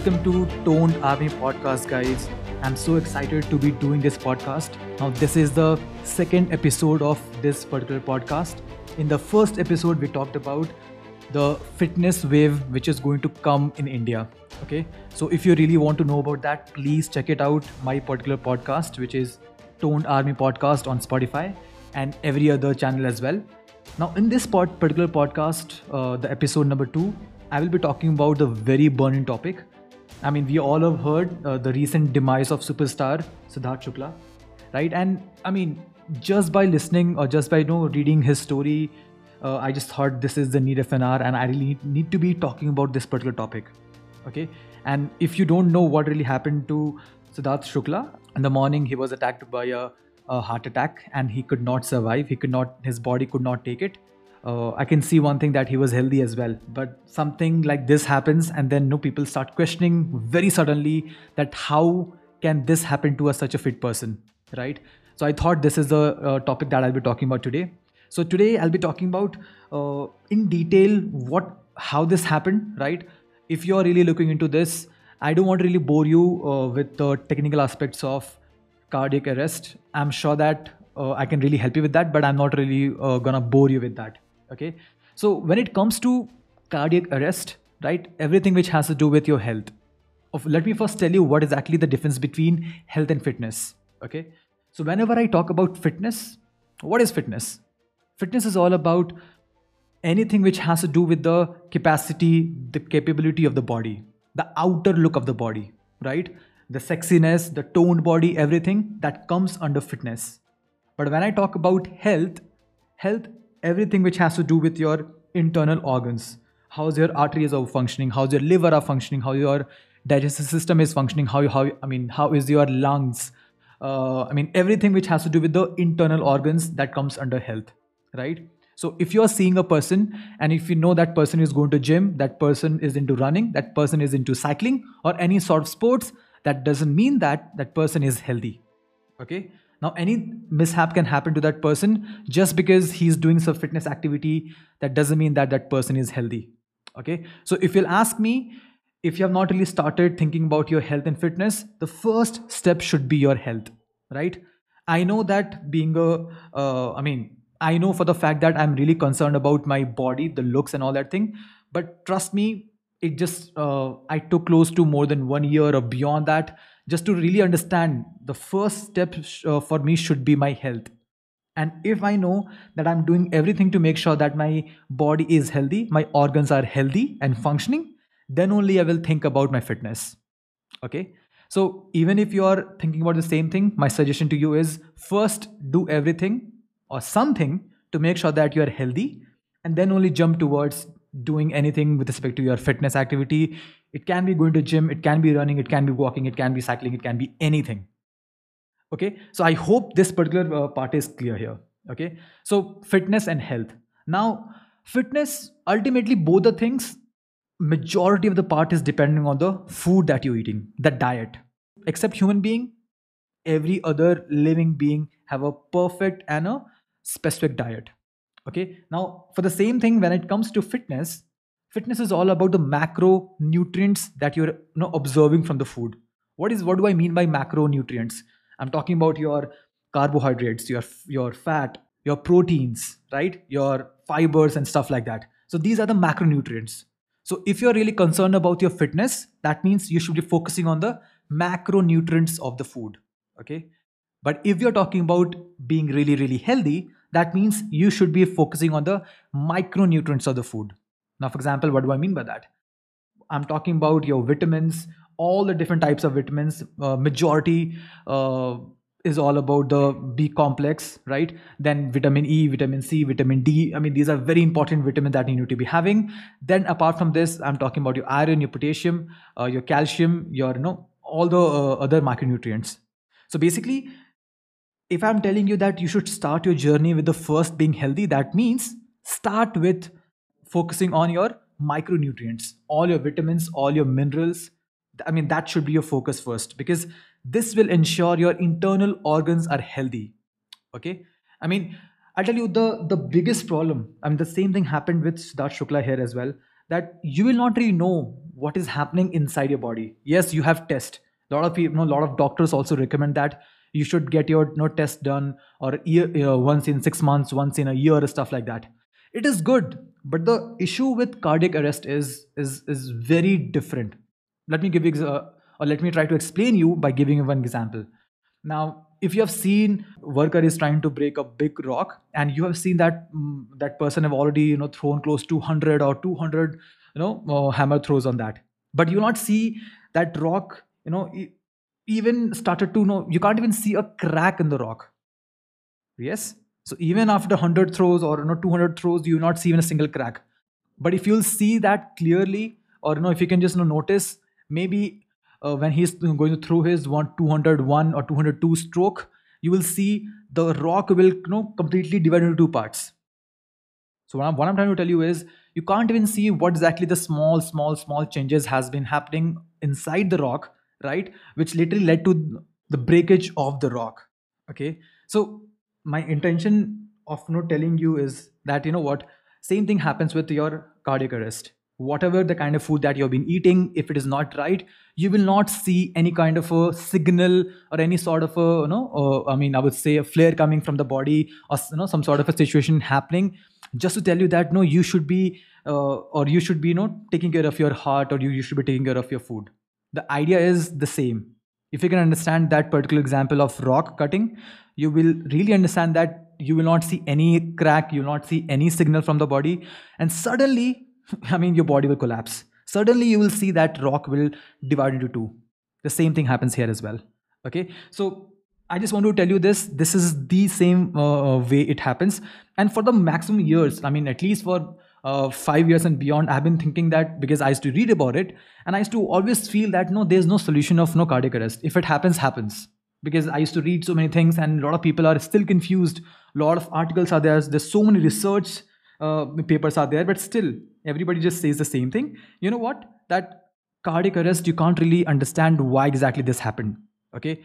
Welcome to Toned Army Podcast, guys. I'm so excited to be doing this podcast. Now, this is the second episode of this particular podcast. In the first episode, we talked about the fitness wave which is going to come in India. Okay, so if you really want to know about that, please check it out. My particular podcast, which is Toned Army Podcast on Spotify and every other channel as well. Now, in this particular podcast, uh, the episode number two, I will be talking about the very burning topic. I mean, we all have heard uh, the recent demise of superstar Siddharth Shukla, right? And I mean, just by listening or just by you know reading his story, uh, I just thought this is the need of an hour, and I really need to be talking about this particular topic. Okay, and if you don't know what really happened to Siddharth Shukla, in the morning he was attacked by a, a heart attack, and he could not survive. He could not, his body could not take it. Uh, I can see one thing that he was healthy as well, but something like this happens, and then no people start questioning very suddenly that how can this happen to a such a fit person, right? So I thought this is the uh, topic that I'll be talking about today. So today I'll be talking about uh, in detail what how this happened, right? If you're really looking into this, I don't want to really bore you uh, with the technical aspects of cardiac arrest. I'm sure that uh, I can really help you with that, but I'm not really uh, gonna bore you with that. Okay. So when it comes to cardiac arrest, right, everything which has to do with your health. Let me first tell you what is actually the difference between health and fitness. Okay. So whenever I talk about fitness, what is fitness? Fitness is all about anything which has to do with the capacity, the capability of the body, the outer look of the body, right? The sexiness, the toned body, everything that comes under fitness. But when I talk about health, health, everything which has to do with your internal organs, how's your arteries are functioning, how's your liver are functioning, how your digestive system is functioning, how how I mean, how is your lungs, uh, I mean, everything which has to do with the internal organs that comes under health, right? So if you're seeing a person and if you know that person is going to gym, that person is into running, that person is into cycling or any sort of sports, that doesn't mean that that person is healthy. Okay. Now any mishap can happen to that person just because he's doing some fitness activity. That doesn't mean that that person is healthy. Okay. So if you'll ask me, if you have not really started thinking about your health and fitness, the first step should be your health, right? I know that being a, uh, I mean, I know for the fact that I'm really concerned about my body, the looks, and all that thing. But trust me, it just uh, I took close to more than one year or beyond that just to really understand. The first step uh, for me should be my health. And if I know that I'm doing everything to make sure that my body is healthy, my organs are healthy and functioning, then only I will think about my fitness. Okay. So even if you're thinking about the same thing, my suggestion to you is first do everything or something to make sure that you are healthy and then only jump towards doing anything with respect to your fitness activity it can be going to gym it can be running it can be walking it can be cycling it can be anything. Okay? So i hope this particular uh, part is clear here. Okay? So fitness and health. Now fitness ultimately both the things majority of the part is depending on the food that you're eating the diet. Except human being every other living being have a perfect and a specific diet. Okay? Now for the same thing when it comes to fitness fitness is all about the macronutrients that you're you know, observing from the food. What is what do i mean by macronutrients? I'm talking about your carbohydrates your your fat your proteins right? Your fibers and stuff like that. So these are the macronutrients. So if you're really concerned about your fitness that means you should be focusing on the macronutrients of the food okay? But if you're talking about being really really healthy that means you should be focusing on the micronutrients of the food now for example what do i mean by that? I'm talking about your vitamins all the different types of vitamins uh, majority uh, is all about the b complex right? Then vitamin e vitamin c vitamin d. I mean these are very important vitamins that you need to be having. Then apart from this i'm talking about your iron your potassium uh, your calcium your you know all the uh, other micronutrients. So basically if I'm telling you that you should start your journey with the first being healthy, that means start with focusing on your micronutrients, all your vitamins, all your minerals. I mean, that should be your focus first because this will ensure your internal organs are healthy. Okay. I mean, I'll tell you the, the biggest problem. I mean, the same thing happened with Siddharth Shukla here as well. that you will not really know what is happening inside your body. Yes, you have test. A lot of people, you know, a lot of doctors also recommend that you should get your you know, test done or year, you know, once in six months, once in a year, stuff like that. It is good, but the issue with cardiac arrest is is is very different. Let me give you, uh, or let me try to explain you by giving you one example. Now, if you have seen worker is trying to break a big rock, and you have seen that mm, that person have already you know thrown close to 100 or 200 you know uh, hammer throws on that, but you not see that rock you know e- even started to know you can't even see a crack in the rock. Yes, so even after 100 throws or you know 200 throws, you will not see even a single crack. But if you'll see that clearly, or you know if you can just you know, notice maybe uh, when he's going to throw his one 201 or 202 stroke you will see the rock will you know completely divide into two parts. So what I'm, what I'm trying to tell you is you can't even see what exactly the small small small changes has been happening inside the rock right? Which literally led to the breakage of the rock okay? So my intention of know, telling you is that you know what same thing happens with your cardiac arrest. Whatever the kind of food that you've been eating if it is not right you will not see any kind of a signal or any sort of a you know uh, i mean i would say a flare coming from the body or you know some sort of a situation happening. Just to tell you that no you should be uh, or you should be you know taking care of your heart or you, you should be taking care of your food. The idea is the same if you can understand that particular example of rock cutting you will really understand that you will not see any crack you will not see any signal from the body and suddenly I mean, your body will collapse. Suddenly, you will see that rock will divide into two. The same thing happens here as well. Okay, so I just want to tell you this. This is the same uh, way it happens, and for the maximum years, I mean, at least for uh, five years and beyond, I've been thinking that because I used to read about it, and I used to always feel that no, there's no solution of no cardiac arrest. If it happens, happens. Because I used to read so many things, and a lot of people are still confused. A lot of articles are there. There's so many research uh, papers are there, but still everybody just says the same thing. You know what? That cardiac arrest, you can't really understand why exactly this happened. Okay.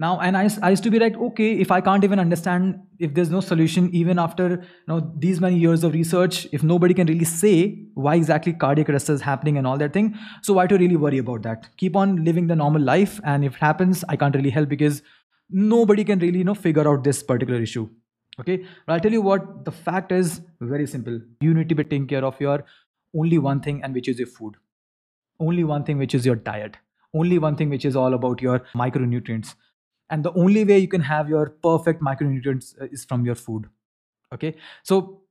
Now, and I, I used to be like, okay, if I can't even understand, if there's no solution, even after you know these many years of research, if nobody can really say why exactly cardiac arrest is happening and all that thing, so why to really worry about that? Keep on living the normal life, and if it happens, I can't really help because nobody can really you know figure out this particular issue. Okay? But i'll tell you what the fact is very simple. You need to be taking care of your only one thing and which is your food. Only one thing which is your diet. Only one thing which is all about your micronutrients and the only way you can have your perfect micronutrients uh, is from your food okay so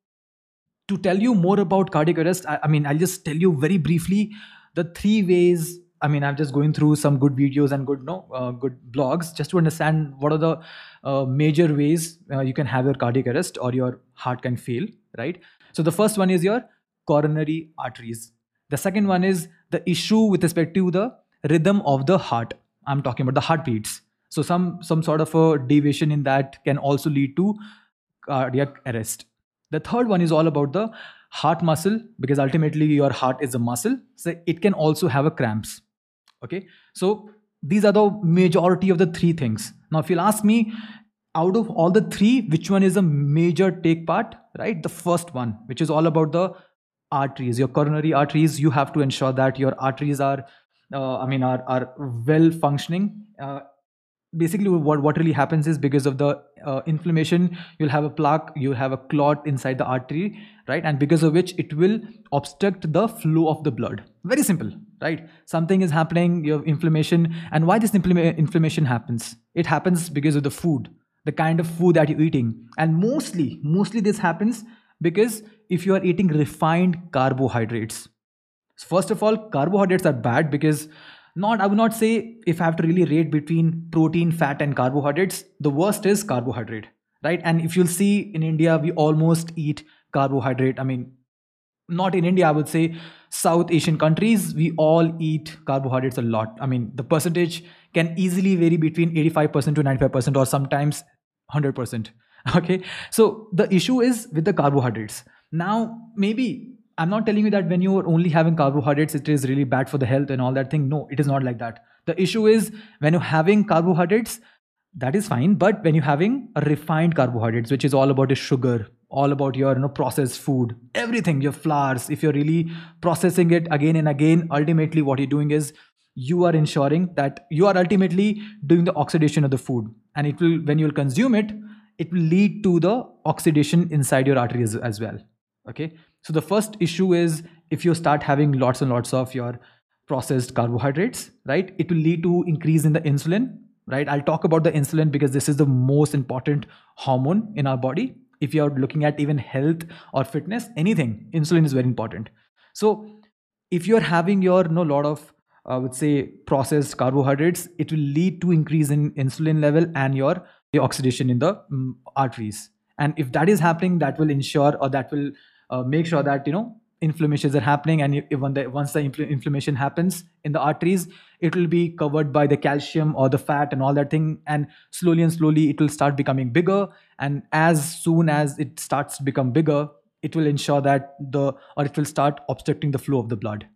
to tell you more about cardiac arrest I, I mean i'll just tell you very briefly the three ways I mean, I'm just going through some good videos and good no uh, good blogs just to understand what are the uh, major ways uh, you can have your cardiac arrest or your heart can fail, right? So the first one is your coronary arteries. The second one is the issue with respect to the rhythm of the heart. I'm talking about the heartbeats. So some some sort of a deviation in that can also lead to cardiac arrest. The third one is all about the heart muscle because ultimately your heart is a muscle so it can also have a cramps. Okay? So these are the majority of the three things. Now if you'll ask me out of all the three which one is a major take part right? The first one which is all about the arteries your coronary arteries you have to ensure that your arteries are uh, i mean are, are well functioning uh, basically what, what really happens is because of the uh, inflammation you'll have a plaque you'll have a clot inside the artery right? And because of which it will obstruct the flow of the blood. Very simple right? Something is happening you have inflammation. And why this inflammation happens? It happens because of the food the kind of food that you're eating. And mostly mostly this happens because if you are eating refined carbohydrates. So first of all carbohydrates are bad because not i would not say if i have to really rate between protein fat and carbohydrates the worst is carbohydrate right? And if you'll see in india we almost eat carbohydrate. I mean not in india i would say south asian countries we all eat carbohydrates a lot. I mean the percentage can easily vary between 85% to 95% or sometimes 100% okay? So the issue is with the carbohydrates. Now maybe I'm not telling you that when you're only having carbohydrates, it is really bad for the health and all that thing. No, it is not like that. The issue is when you're having carbohydrates, that is fine. But when you're having refined carbohydrates, which is all about sugar, all about your you know processed food everything your flours if you're really processing it again and again ultimately what you're doing is you are ensuring that you are ultimately doing the oxidation of the food and it will when you'll consume it it will lead to the oxidation inside your arteries as well okay so the first issue is if you start having lots and lots of your processed carbohydrates right it will lead to increase in the insulin right? I'll talk about the insulin because this is the most important hormone in our body. If you're looking at even health or fitness anything insulin is very important. So if you're having your no lot of I would say processed carbohydrates, it will lead to increase in insulin level and your, your oxidation in the um, arteries. And if that is happening, that will ensure or that will uh, make sure that you know inflammations are happening and when the, once the infl- inflammation happens in the arteries it will be covered by the calcium or the fat and all that thing. And slowly and slowly it will start becoming bigger. And as soon as it starts to become bigger it will ensure that the or it will start obstructing the flow of the blood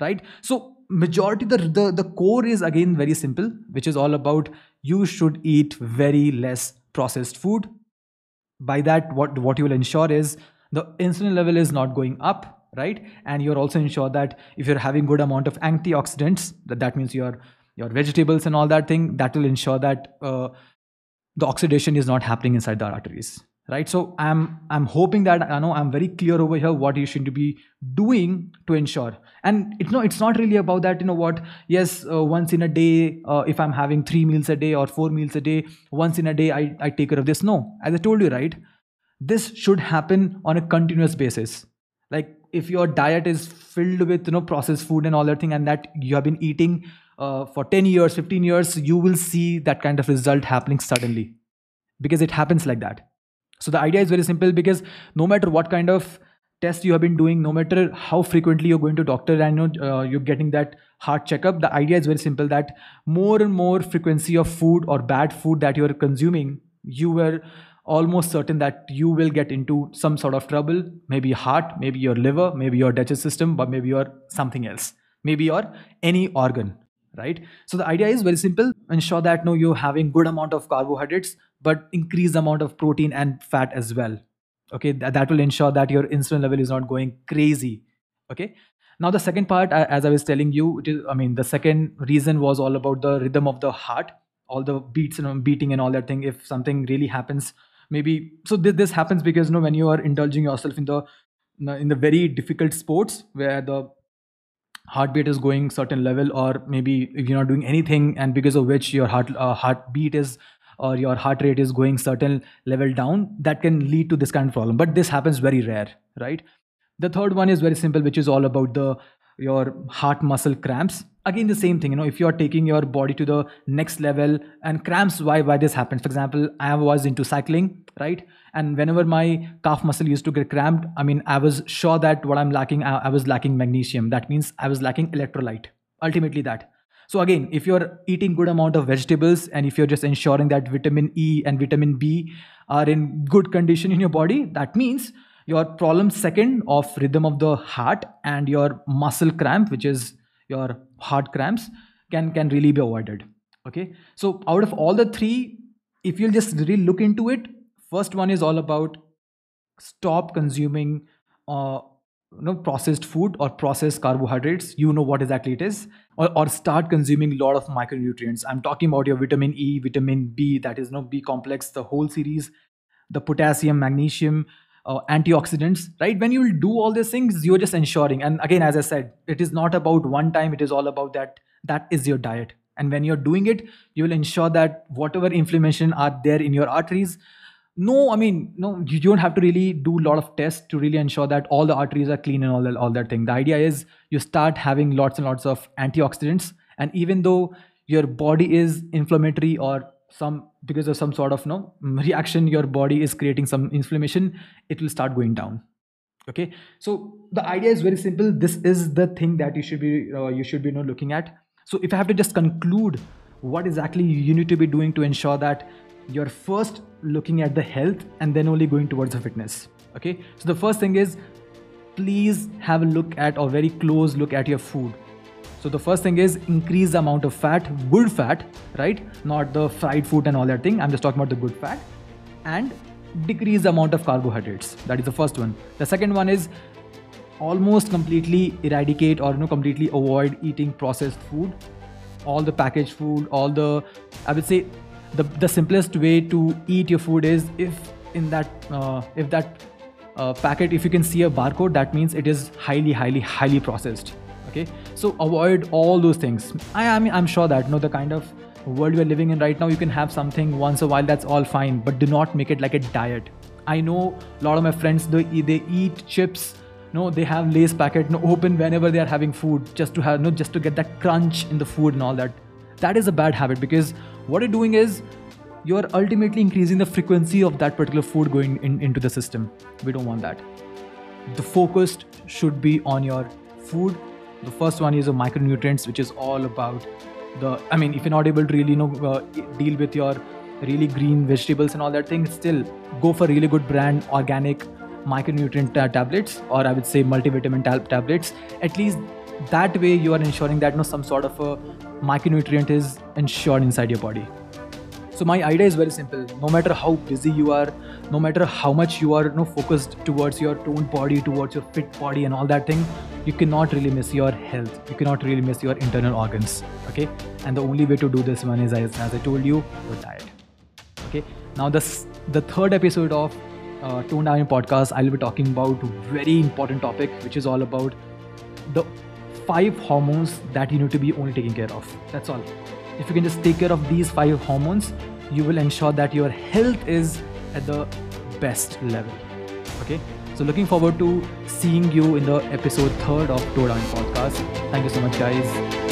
right? So majority the, the the core is again very simple which is all about you should eat very less processed food. By that what what you will ensure is the insulin level is not going up right? And you're also ensure that if you're having good amount of antioxidants that that means your your vegetables and all that thing that will ensure that uh, the oxidation is not happening inside the arteries right? So i'm i'm hoping that i know i'm very clear over here what you should be doing to ensure. And it's no it's not really about that you know what? Yes uh, once in a day uh, if i'm having three meals a day or four meals a day once in a day I, I take care of this. No. As i told you right this should happen on a continuous basis. Like if your diet is filled with you know processed food and all that thing and that you have been eating uh, for 10 years 15 years you will see that kind of result happening suddenly. Because it happens like that. So the idea is very simple because no matter what kind of test you have been doing no matter how frequently you're going to doctor and you know, uh, you're getting that heart checkup the idea is very simple that more and more frequency of food or bad food that you're consuming you were almost certain that you will get into some sort of trouble. Maybe heart maybe your liver maybe your digestive system but maybe your something else. Maybe your any organ right? So the idea is very simple. Ensure that no you're having good amount of carbohydrates but increase amount of protein and fat as well. Okay that, that will ensure that your insulin level is not going crazy. Okay? Now the second part as i was telling you it is i mean the second reason was all about the rhythm of the heart. All the beats and beating and all that thing. If something really happens maybe so th- this happens because you know when you are indulging yourself in the in the very difficult sports where the heartbeat is going certain level or maybe if you're not doing anything and because of which your heart uh, heartbeat is or your heart rate is going certain level down that can lead to this kind of problem. But this happens very rare right? The third one is very simple which is all about the your heart muscle cramps again the same thing you know if you are taking your body to the next level and cramps why why this happens. For example i was into cycling right? And whenever my calf muscle used to get cramped i mean i was sure that what i'm lacking i, I was lacking magnesium. That means i was lacking electrolyte ultimately that. So again if you're eating good amount of vegetables and if you're just ensuring that vitamin e and vitamin b are in good condition in your body that means your problem second of rhythm of the heart and your muscle cramp which is your heart cramps can can really be avoided. Okay? So out of all the three if you'll just really look into it first one is all about stop consuming uh, you know processed food or processed carbohydrates. You know what exactly it is. Or, or start consuming a lot of micronutrients. I'm talking about your vitamin e vitamin b that is you know b complex the whole series. The potassium magnesium uh, antioxidants right? When you do all these things you're just ensuring. And again as i said it is not about one time it is all about that that is your diet. And when you're doing it you will ensure that whatever inflammation are there in your arteries no i mean no you don't have to really do a lot of tests to really ensure that all the arteries are clean and all that all that thing. The idea is you start having lots and lots of antioxidants. And even though your body is inflammatory or some because of some sort of no reaction your body is creating some inflammation it will start going down. Okay? So the idea is very simple. This is the thing that you should be uh, you should be you know, looking at. So if i have to just conclude what exactly you need to be doing to ensure that you're first looking at the health and then only going towards the fitness. Okay? So the first thing is please have a look at or very close look at your food so the first thing is increase the amount of fat, good fat, right? Not the fried food and all that thing. I'm just talking about the good fat. And decrease the amount of carbohydrates that is the first one the second one is almost completely eradicate or you know completely avoid eating processed food all the packaged food all the i would say the, the simplest way to eat your food is if in that uh, if that uh, packet if you can see a barcode that means it is highly highly highly processed okay so avoid all those things. I, I mean i'm sure that you know the kind of world we're living in right now you can have something once a while that's all fine but do not make it like a diet. I know a lot of my friends they, they eat chips no they have Lay's packet no open whenever they are having food just to have no just to get that crunch in the food and all that. That is a bad habit because what you're doing is you're ultimately increasing the frequency of that particular food going in, into the system. We don't want that. The focus should be on your food the first one is the micronutrients which is all about the i mean if you're not able to really you know uh, deal with your really green vegetables and all that thing still go for really good brand organic micronutrient uh, tablets or i would say multivitamin tab- tablets. At least that way you are ensuring that you know, some sort of a micronutrient is ensured inside your body so my idea is very simple. No matter how busy you are no matter how much you are you know, focused towards your toned body towards your fit body and all that thing you cannot really miss your health. You cannot really miss your internal organs okay? And the only way to do this one is as, as i told you your diet okay? Now this the third episode of uh, Toned Iron podcast, I'll be talking about very important topic, which is all about the five hormones that you need to be only taking care of. That's all. If you can just take care of these five hormones, you will ensure that your health is at the best level. Okay. So looking forward to seeing you in the episode third of Toned Iron podcast. Thank you so much, guys.